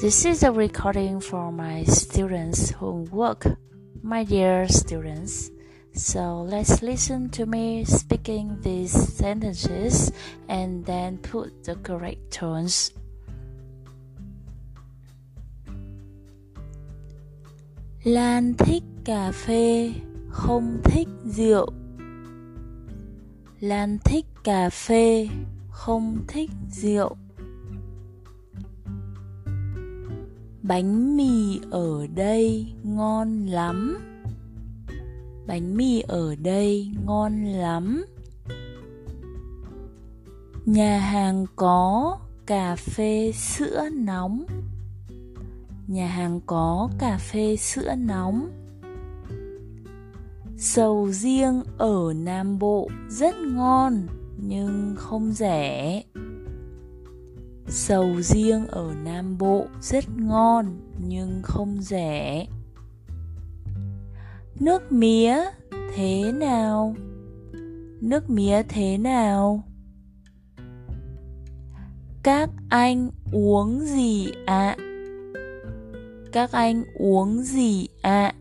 This is a recording for my students' homework. My dear students, so let's listen to me speaking these sentences and then put the correct tones. Lan thích cà phê, không thích rượu. Lan thích cà phê, không thích rượu. Bánh mì ở đây ngon lắm. Bánh mì ở đây ngon lắm. Nhà hàng có cà phê sữa nóng. Nhà hàng có cà phê sữa nóng. Sầu riêng ở Nam Bộ rất ngon nhưng không rẻ. Sầu riêng ở Nam Bộ rất ngon, nhưng không rẻ. Nước mía thế nào? Nước mía thế nào? Các anh uống gì ạ? À? Các anh uống gì ạ? À?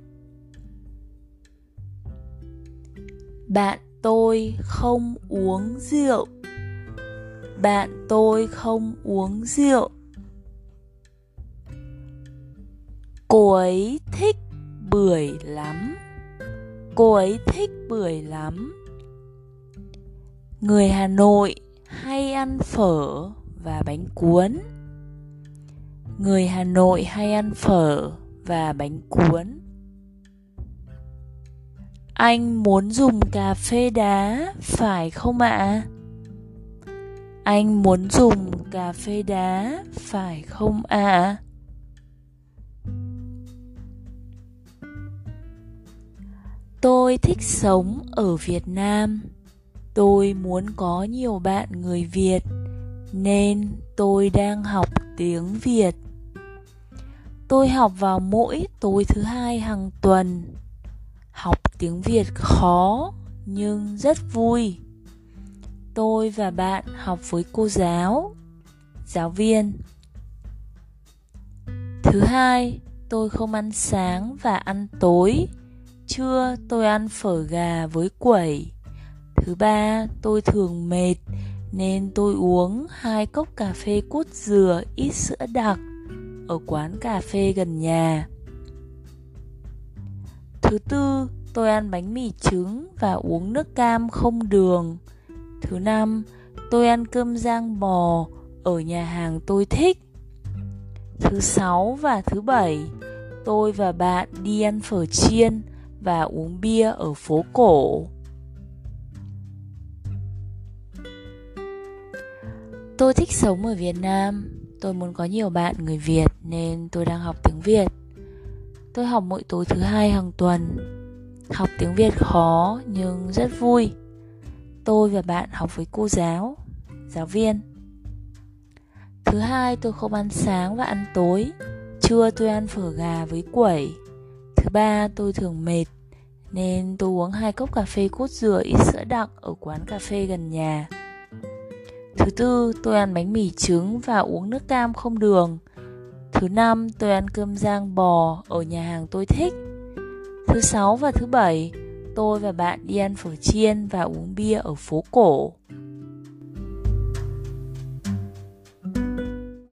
Bạn tôi không uống rượu bạn, tôi không uống rượu. Cô ấy thích bưởi lắm. Cô ấy thích bưởi lắm. Người hà nội hay ăn phở và bánh cuốn. Người hà nội hay ăn phở và bánh cuốn. Anh muốn dùng cà phê đá, phải không ạ? à? Anh muốn dùng cà phê đá, phải không ạ? À? tôi thích sống ở việt nam. Tôi muốn có nhiều bạn người việt, nên tôi đang học tiếng việt. Tôi học vào mỗi tối thứ hai hàng tuần. Học tiếng việt khó, nhưng rất vui tôi và bạn học với cô giáo giáo viên. Thứ hai, tôi không ăn sáng và ăn tối. Trưa tôi ăn phở gà với quẩy. Thứ ba, tôi thường mệt nên tôi uống hai cốc cà phê cốt dừa ít sữa đặc ở quán cà phê gần nhà. Thứ tư, tôi ăn bánh mì trứng và uống nước cam không đường. Thứ năm, tôi ăn cơm rang bò ở nhà hàng tôi thích. Thứ sáu và thứ bảy, tôi và bạn đi ăn phở chiên và uống bia ở phố cổ. Tôi thích sống ở Việt Nam. Tôi muốn có nhiều bạn người Việt nên tôi đang học tiếng Việt. Tôi học mỗi tối thứ hai hàng tuần. Học tiếng Việt khó nhưng rất vui tôi và bạn học với cô giáo giáo viên. Thứ hai, tôi không ăn sáng và ăn tối. Trưa tôi ăn phở gà với quẩy. Thứ ba, tôi thường mệt, nên tôi uống hai cốc cà phê cốt dừa ít sữa đặc ở quán cà phê gần nhà. Thứ tư, tôi ăn bánh mì trứng và uống nước cam không đường. Thứ năm, tôi ăn cơm rang bò ở nhà hàng tôi thích. Thứ sáu và thứ bảy tôi và bạn đi ăn phở chiên và uống bia ở phố cổ.